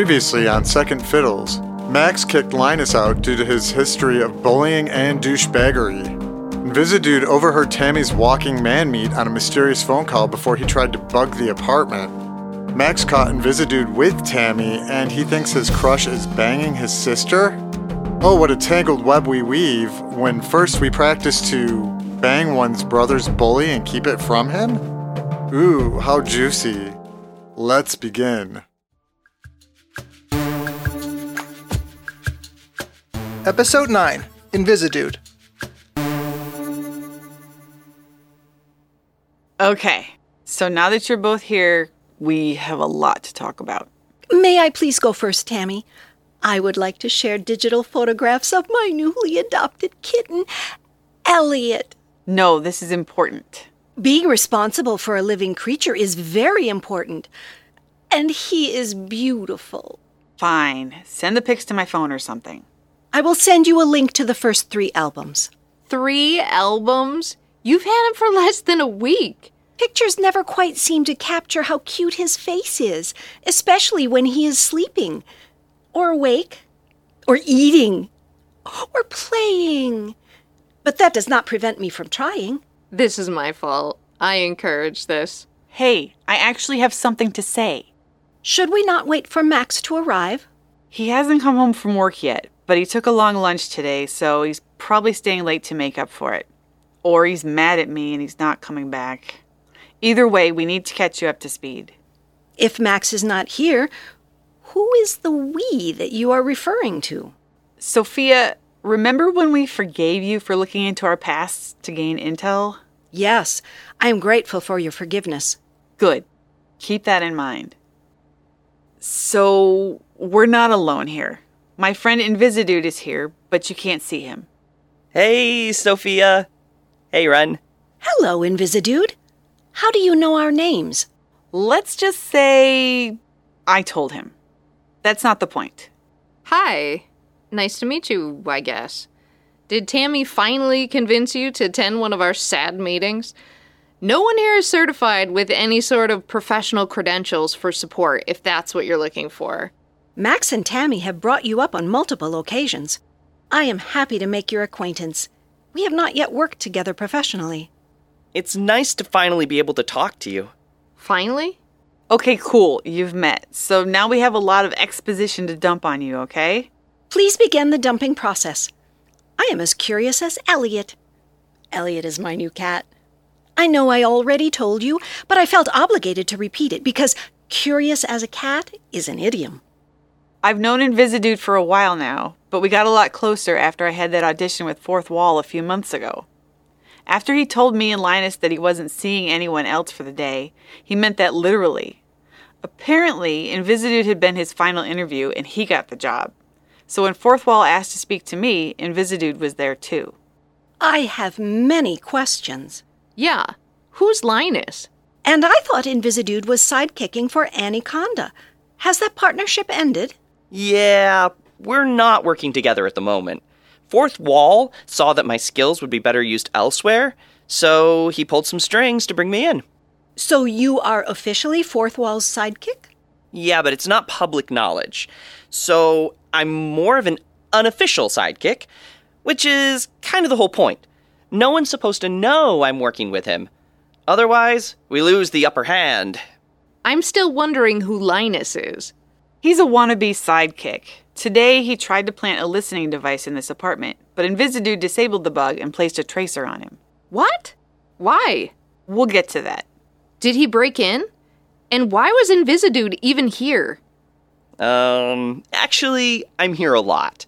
Previously on Second Fiddles, Max kicked Linus out due to his history of bullying and douchebaggery. Invisidude overheard Tammy's walking man meat on a mysterious phone call before he tried to bug the apartment. Max caught Invisidude with Tammy, and he thinks his crush is banging his sister? Oh, what a tangled web we weave when first we practice to bang one's brother's bully and keep it from him? Ooh, how juicy. Let's begin. Episode 9 Invisidude. Okay, so now that you're both here, we have a lot to talk about. May I please go first, Tammy? I would like to share digital photographs of my newly adopted kitten, Elliot. No, this is important. Being responsible for a living creature is very important. And he is beautiful. Fine, send the pics to my phone or something. I will send you a link to the first three albums. Three albums? You've had him for less than a week. Pictures never quite seem to capture how cute his face is, especially when he is sleeping, or awake, or eating, or playing. But that does not prevent me from trying. This is my fault. I encourage this. Hey, I actually have something to say. Should we not wait for Max to arrive? He hasn't come home from work yet, but he took a long lunch today, so he's probably staying late to make up for it. Or he's mad at me and he's not coming back. Either way, we need to catch you up to speed. If Max is not here, who is the we that you are referring to? Sophia, remember when we forgave you for looking into our pasts to gain intel? Yes, I am grateful for your forgiveness. Good. Keep that in mind. So, we're not alone here. My friend Invisidude is here, but you can't see him. Hey, Sophia. Hey, Ren. Hello, Invisidude. How do you know our names? Let's just say I told him. That's not the point. Hi. Nice to meet you, I guess. Did Tammy finally convince you to attend one of our sad meetings? No one here is certified with any sort of professional credentials for support if that's what you're looking for. Max and Tammy have brought you up on multiple occasions. I am happy to make your acquaintance. We have not yet worked together professionally. It's nice to finally be able to talk to you. Finally? Okay, cool. You've met. So now we have a lot of exposition to dump on you, okay? Please begin the dumping process. I am as curious as Elliot. Elliot is my new cat. I know I already told you, but I felt obligated to repeat it because curious as a cat is an idiom. I've known Invisidude for a while now, but we got a lot closer after I had that audition with Fourth Wall a few months ago. After he told me and Linus that he wasn't seeing anyone else for the day, he meant that literally. Apparently, Invisidude had been his final interview and he got the job. So when Fourth Wall asked to speak to me, Invisidude was there too. I have many questions. Yeah. Who's Linus? And I thought Invisidude was sidekicking for Anaconda. Has that partnership ended? Yeah, we're not working together at the moment. Fourth Wall saw that my skills would be better used elsewhere, so he pulled some strings to bring me in. So you are officially Fourth Wall's sidekick? Yeah, but it's not public knowledge. So I'm more of an unofficial sidekick, which is kind of the whole point. No one's supposed to know I'm working with him. Otherwise, we lose the upper hand. I'm still wondering who Linus is. He's a wannabe sidekick. Today, he tried to plant a listening device in this apartment, but Invisidude disabled the bug and placed a tracer on him. What? Why? We'll get to that. Did he break in? And why was Invisidude even here? Um, actually, I'm here a lot.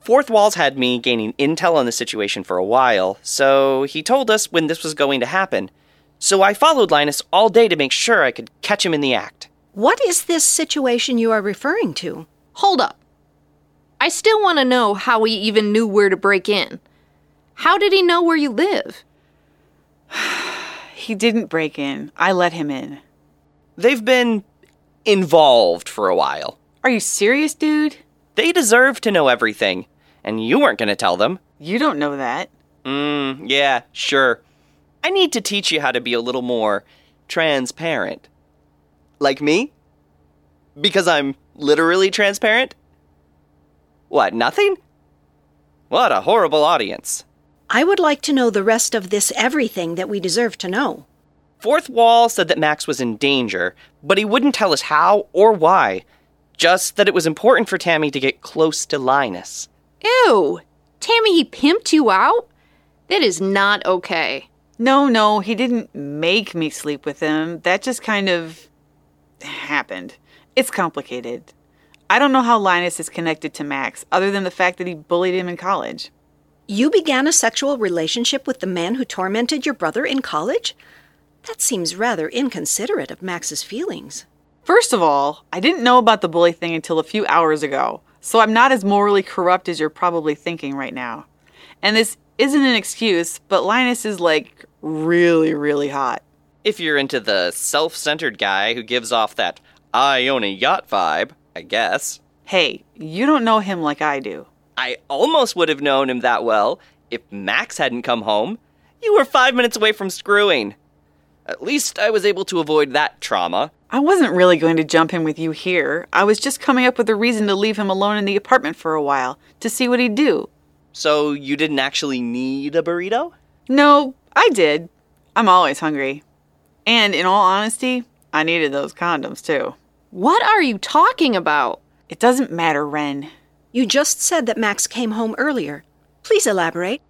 Fourth Wall's had me gaining intel on the situation for a while, so he told us when this was going to happen. So I followed Linus all day to make sure I could catch him in the act. What is this situation you are referring to? Hold up. I still want to know how he even knew where to break in. How did he know where you live? He didn't break in. I let him in. They've been involved for a while. Are you serious, dude? They deserve to know everything, and you weren't going to tell them. You don't know that. Mm, yeah, sure. I need to teach you how to be a little more transparent. Like me? Because I'm literally transparent? What, nothing? What a horrible audience. I would like to know the rest of this everything that we deserve to know. Fourth Wall said that Max was in danger, but he wouldn't tell us how or why. Just that it was important for Tammy to get close to Linus. Ew! Tammy, he pimped you out? That is not okay. No, no, he didn't make me sleep with him. That just kind of happened. It's complicated. I don't know how Linus is connected to Max, other than the fact that he bullied him in college. You began a sexual relationship with the man who tormented your brother in college? That seems rather inconsiderate of Max's feelings. First of all, I didn't know about the bully thing until a few hours ago, so I'm not as morally corrupt as you're probably thinking right now. And this isn't an excuse, but Linus is like really, really hot. If you're into the self centered guy who gives off that I own a yacht vibe, I guess. Hey, you don't know him like I do. I almost would have known him that well if Max hadn't come home. You were five minutes away from screwing. At least I was able to avoid that trauma. I wasn't really going to jump in with you here. I was just coming up with a reason to leave him alone in the apartment for a while to see what he'd do. So you didn't actually need a burrito? No, I did. I'm always hungry. And in all honesty, I needed those condoms too. What are you talking about? It doesn't matter, Ren. You just said that Max came home earlier. Please elaborate.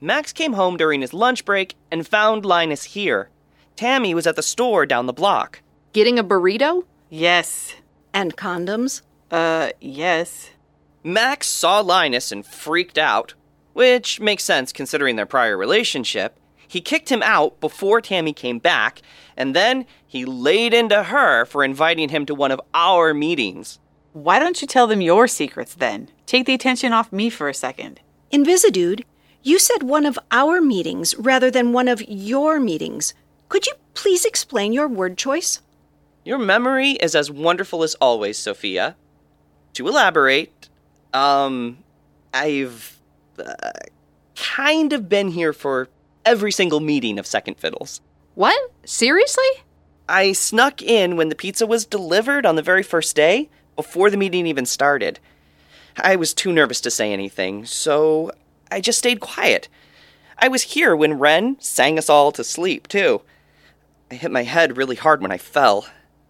Max came home during his lunch break and found Linus here. Tammy was at the store down the block. Getting a burrito? Yes. And condoms? Uh, yes. Max saw Linus and freaked out, which makes sense considering their prior relationship. He kicked him out before Tammy came back, and then he laid into her for inviting him to one of our meetings. Why don't you tell them your secrets then? Take the attention off me for a second. Invisidude, you said one of our meetings rather than one of your meetings. Could you please explain your word choice? Your memory is as wonderful as always, Sophia. To elaborate, um, I've uh, kind of been here for every single meeting of Second Fiddles. What? Seriously? I snuck in when the pizza was delivered on the very first day, before the meeting even started. I was too nervous to say anything, so I just stayed quiet. I was here when Ren sang us all to sleep, too. I hit my head really hard when I fell.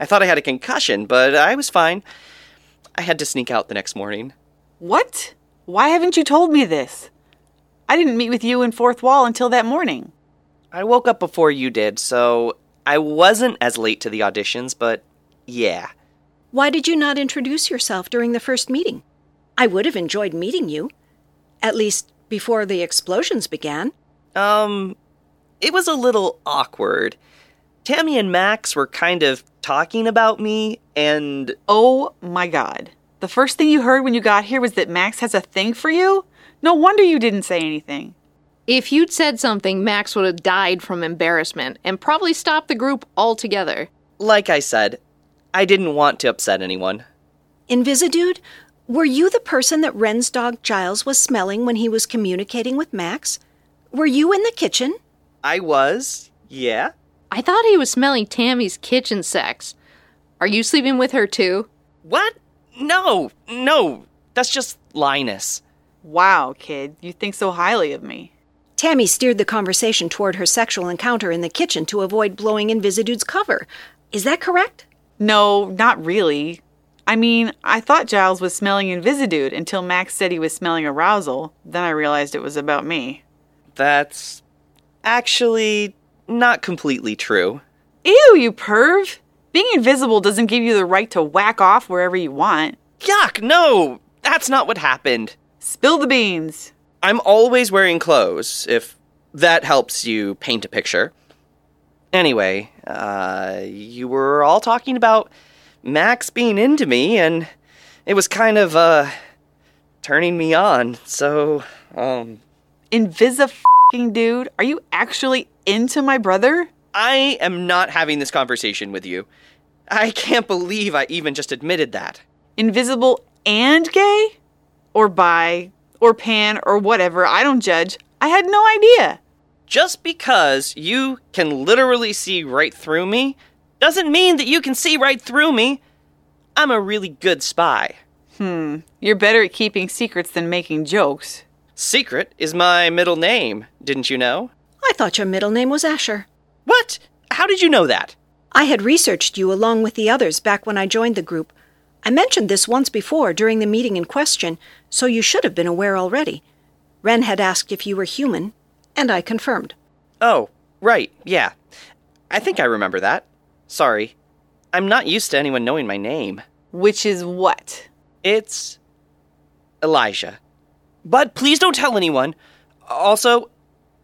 I thought I had a concussion, but I was fine. I had to sneak out the next morning. What? Why haven't you told me this? I didn't meet with you in Fourth Wall until that morning. I woke up before you did, so I wasn't as late to the auditions, but yeah. Why did you not introduce yourself during the first meeting? I would have enjoyed meeting you. At least before the explosions began. Um, it was a little awkward. Tammy and Max were kind of talking about me, and Oh my god. The first thing you heard when you got here was that Max has a thing for you? No wonder you didn't say anything. If you'd said something, Max would have died from embarrassment and probably stopped the group altogether. like I said, I didn't want to upset anyone. Invisidude, were you the person that Ren's dog Giles was smelling when he was communicating with Max? Were you in the kitchen? I was, yeah. I thought he was smelling Tammy's kitchen sex. Are you sleeping with her too? What? No, no, that's just Linus. Wow, kid, you think so highly of me. Tammy steered the conversation toward her sexual encounter in the kitchen to avoid blowing Invisidude's cover. Is that correct? No, not really. I mean, I thought Giles was smelling Invisidude until Max said he was smelling arousal. Then I realized it was about me. That's actually not completely true. Ew, you perv! Being invisible doesn't give you the right to whack off wherever you want. Yuck, no, that's not what happened. Spill the beans. I'm always wearing clothes, if that helps you paint a picture. Anyway, uh, you were all talking about Max being into me, and it was kind of, uh, turning me on, so, um, Invisa dude, are you actually into my brother? I am not having this conversation with you. I can't believe I even just admitted that. Invisible and gay? Or bi? Or pan? Or whatever. I don't judge. I had no idea. Just because you can literally see right through me doesn't mean that you can see right through me. I'm a really good spy. Hmm. You're better at keeping secrets than making jokes. Secret is my middle name, didn't you know? I thought your middle name was Asher. What? How did you know that? I had researched you along with the others back when I joined the group. I mentioned this once before during the meeting in question, so you should have been aware already. Ren had asked if you were human, and I confirmed. Oh, right, yeah. I think I remember that. Sorry. I'm not used to anyone knowing my name. Which is what? It's Elijah. But please don't tell anyone. Also,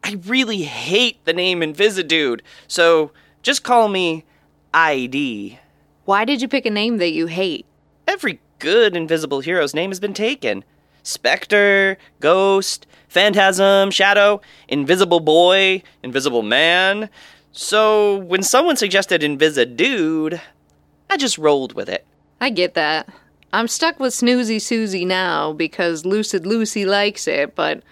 I really hate the name Invisidude, so just call me ID. Why did you pick a name that you hate? Every good invisible hero's name has been taken. Spectre, Ghost, Phantasm, Shadow, Invisible Boy, Invisible Man. So when someone suggested Invisidude, I just rolled with it. I get that. I'm stuck with Snoozy Susie now because Lucid Lucy likes it, but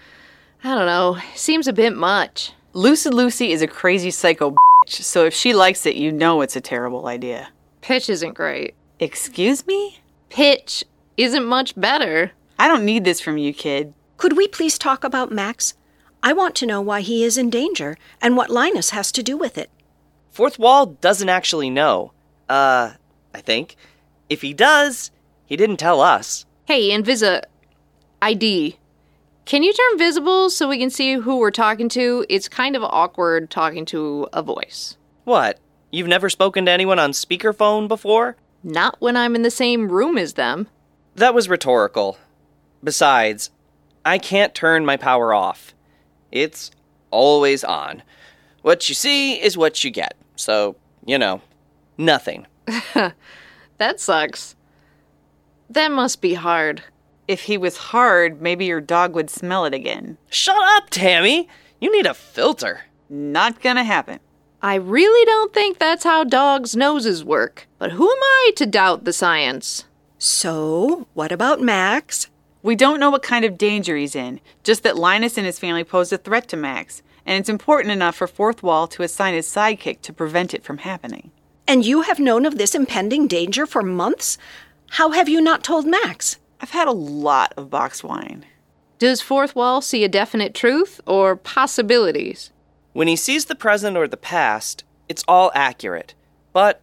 I don't know, seems a bit much. Lucid Lucy is a crazy psycho bitch, so if she likes it, you know it's a terrible idea. Pitch isn't great. Excuse me? Pitch isn't much better. I don't need this from you, kid. Could we please talk about Max? I want to know why he is in danger and what Linus has to do with it. Fourth Wall doesn't actually know. Uh, I think. If he does, he didn't tell us. Hey, Invisa ID. Can you turn visible so we can see who we're talking to? It's kind of awkward talking to a voice. What? You've never spoken to anyone on speakerphone before? Not when I'm in the same room as them. That was rhetorical. Besides, I can't turn my power off. It's always on. What you see is what you get. So, you know, nothing. That sucks. That must be hard. If he was hard, maybe your dog would smell it again. Shut up, Tammy! You need a filter. Not gonna happen. I really don't think that's how dogs' noses work. But who am I to doubt the science? So, what about Max? We don't know what kind of danger he's in, just that Linus and his family pose a threat to Max, and it's important enough for Fourth Wall to assign his sidekick to prevent it from happening. And you have known of this impending danger for months? How have you not told Max? I've had a lot of box wine. Does Fourth Wall see a definite truth or possibilities? When he sees the present or the past, it's all accurate. But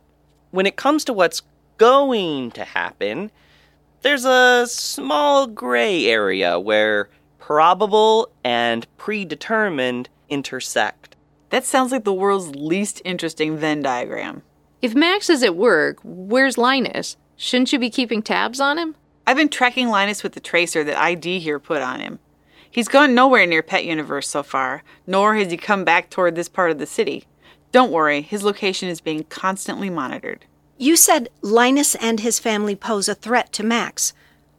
when it comes to what's going to happen, there's a small gray area where probable and predetermined intersect. That sounds like the world's least interesting Venn diagram. If Max is at work, where's Linus? Shouldn't you be keeping tabs on him? I've been tracking Linus with the tracer that ID here put on him. He's gone nowhere near Pet Universe so far, nor has he come back toward this part of the city. Don't worry, his location is being constantly monitored. You said Linus and his family pose a threat to Max.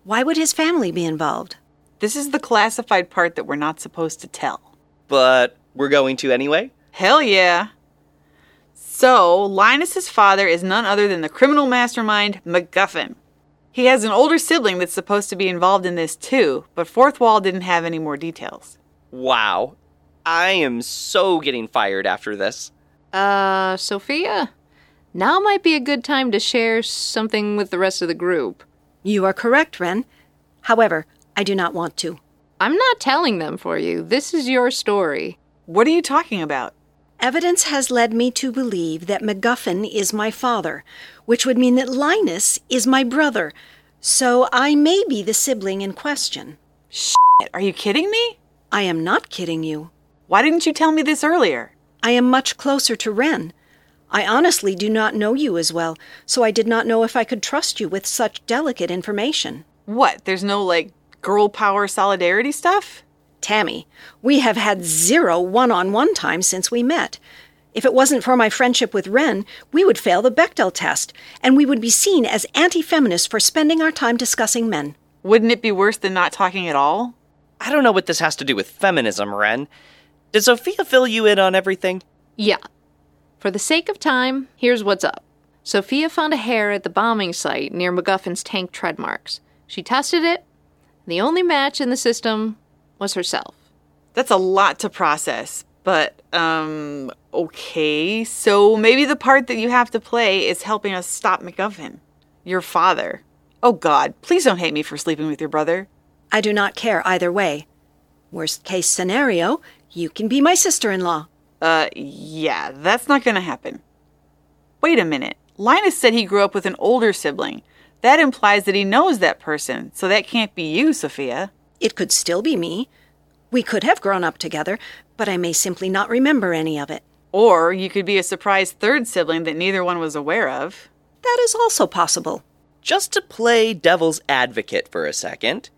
Why would his family be involved? This is the classified part that we're not supposed to tell. But we're going to anyway? Hell yeah. So, Linus's father is none other than the criminal mastermind MacGuffin. He has an older sibling that's supposed to be involved in this too, but Fourth Wall didn't have any more details. Wow. I am so getting fired after this. Uh, Sophia? Now might be a good time to share something with the rest of the group. You are correct, Ren. However, I do not want to. I'm not telling them for you. This is your story. What are you talking about? Evidence has led me to believe that MacGuffin is my father, which would mean that Linus is my brother. So I may be the sibling in question. Sh are you kidding me? I am not kidding you. Why didn't you tell me this earlier? I am much closer to Ren. I honestly do not know you as well, so I did not know if I could trust you with such delicate information. What? There's no, like, girl power solidarity stuff? Tammy, we have had zero one on one time since we met. If it wasn't for my friendship with Ren, we would fail the Bechdel test, and we would be seen as anti feminists for spending our time discussing men. Wouldn't it be worse than not talking at all? I don't know what this has to do with feminism, Ren. Did Sophia fill you in on everything? Yeah. For the sake of time, here's what's up. Sophia found a hair at the bombing site near MacGuffin's tank tread marks. She tested it. The only match in the system was herself. That's a lot to process. But, um, okay. So maybe the part that you have to play is helping us stop MacGuffin. Your father. Oh God, please don't hate me for sleeping with your brother. I do not care either way. Worst case scenario, you can be my sister in law. Uh, yeah, that's not gonna happen. Wait a minute. Linus said he grew up with an older sibling. That implies that he knows that person, so that can't be you, Sophia. It could still be me. We could have grown up together, but I may simply not remember any of it. Or you could be a surprise third sibling that neither one was aware of. That is also possible. Just to play devil's advocate for a second,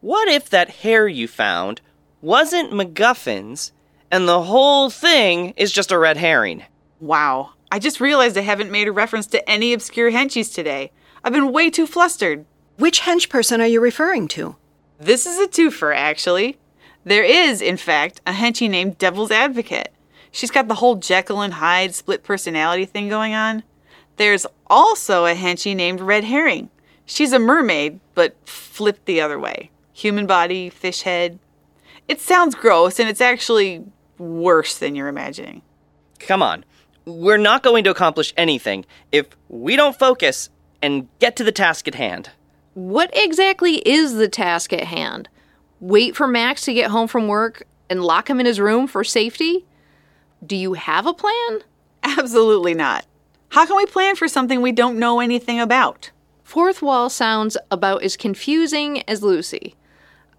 what if that hair you found wasn't MacGuffin's and the whole thing is just a red herring? Wow. I just realized I haven't made a reference to any obscure henchies today. I've been way too flustered. Which hench person are you referring to? This is a twofer, actually. There is, in fact, a henchie named Devil's Advocate. She's got the whole Jekyll and Hyde split personality thing going on. There's also a henchie named Red Herring. She's a mermaid, but flipped the other way. Human body, fish head. It sounds gross, and it's actually worse than you're imagining. Come on. We're not going to accomplish anything if we don't focus and get to the task at hand. What exactly is the task at hand? Wait for Max to get home from work and lock him in his room for safety? Do you have a plan? Absolutely not. How can we plan for something we don't know anything about? Fourth Wall sounds about as confusing as Lucy.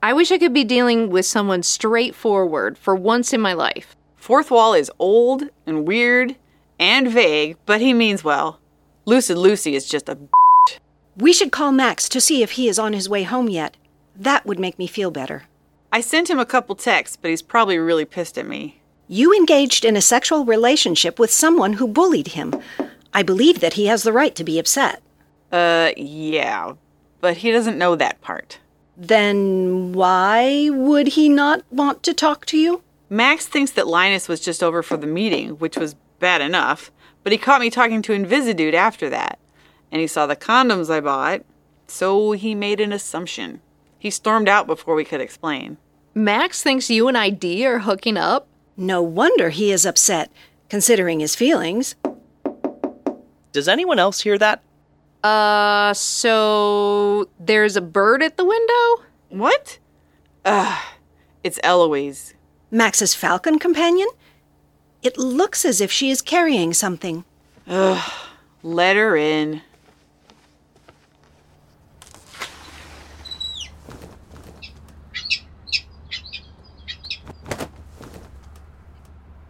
I wish I could be dealing with someone straightforward for once in my life. Fourth Wall is old and weird and vague, but he means well. Lucid Lucy is just a We should call Max to see if he is on his way home yet. That would make me feel better. I sent him a couple texts, but he's probably really pissed at me. You engaged in a sexual relationship with someone who bullied him. I believe that he has the right to be upset. Uh, yeah, but he doesn't know that part. Then why would he not want to talk to you? Max thinks that Linus was just over for the meeting, which was bad enough, but he caught me talking to Invisidude after that, and he saw the condoms I bought, so he made an assumption. He stormed out before we could explain. Max thinks you and ID are hooking up? No wonder he is upset, considering his feelings. Does anyone else hear that? Uh, so there's a bird at the window? What? Ugh, it's Eloise. Max's falcon companion? It looks as if she is carrying something. Ugh, let her in.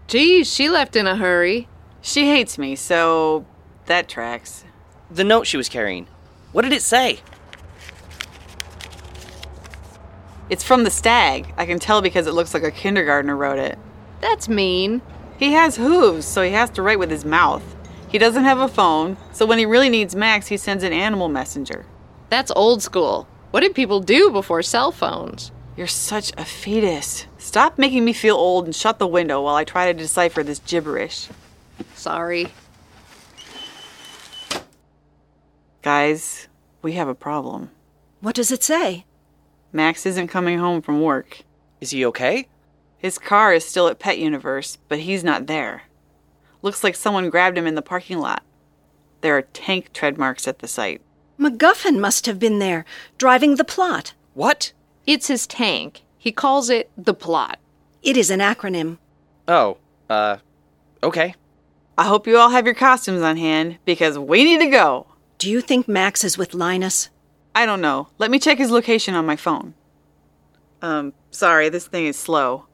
Geez, she left in a hurry. She hates me, so that tracks. The note she was carrying. What did it say? It's from the stag. I can tell because it looks like a kindergartner wrote it. That's mean. He has hooves, so he has to write with his mouth. He doesn't have a phone, so when he really needs Max, he sends an animal messenger. That's old school. What did people do before cell phones? You're such a fetus. Stop making me feel old and shut the window while I try to decipher this gibberish. Sorry. Guys, we have a problem. What does it say? Max isn't coming home from work. Is he okay? His car is still at Pet Universe, but he's not there. Looks like someone grabbed him in the parking lot. There are tank tread marks at the site. MacGuffin must have been there, driving the plot. What? It's his tank. He calls it the plot. It is an acronym. Oh, uh, okay. I hope you all have your costumes on hand because we need to go. Do you think Max is with Linus? I don't know. Let me check his location on my phone. Um, sorry, this thing is slow.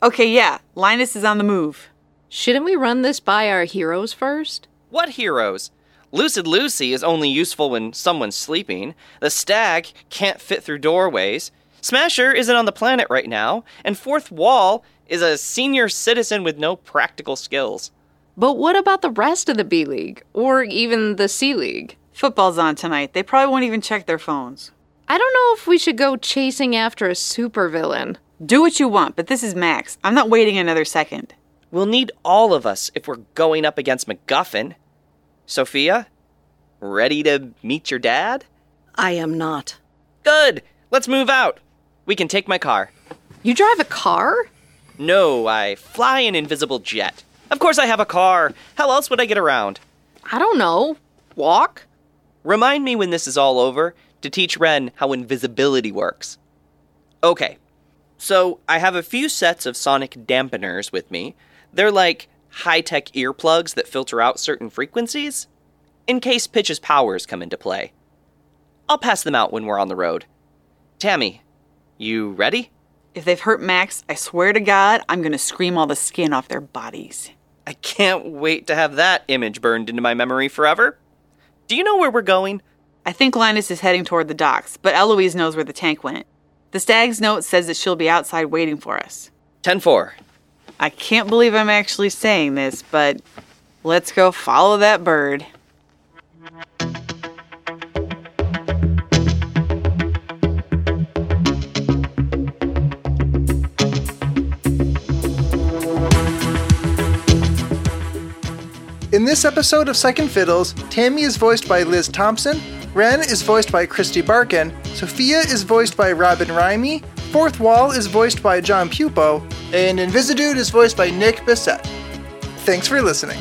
Okay, yeah, Linus is on the move. Shouldn't we run this by our heroes first? What heroes? Lucid Lucy is only useful when someone's sleeping. The stag can't fit through doorways. Smasher isn't on the planet right now. And Fourth Wall is a senior citizen with no practical skills. But what about the rest of the B League? Or even the C League? Football's on tonight. They probably won't even check their phones. I don't know if we should go chasing after a supervillain. Do what you want, but this is Max. I'm not waiting another second. We'll need all of us if we're going up against MacGuffin. Sophia? Ready to meet your dad? I am not. Good! Let's move out! We can take my car. You drive a car? No, I fly an invisible jet. Of course I have a car. How else would I get around? I don't know. Walk? Remind me when this is all over to teach Ren how invisibility works. Okay, so I have a few sets of sonic dampeners with me. They're like high tech earplugs that filter out certain frequencies, in case Pitch's powers come into play. I'll pass them out when we're on the road. Tammy, you ready? If they've hurt Max, I swear to God, I'm gonna scream all the skin off their bodies. I can't wait to have that image burned into my memory forever. Do you know where we're going? I think Linus is heading toward the docks, but Eloise knows where the tank went. The stag's note says that she'll be outside waiting for us. 10 4. I can't believe I'm actually saying this, but let's go follow that bird. In this episode of Second Fiddles, Tammy is voiced by Liz Thompson, Ren is voiced by Christy Barkin, Sophia is voiced by Robin Rimey, Fourth Wall is voiced by John Pupo, and Invisidude is voiced by Nick Bissett. Thanks for listening.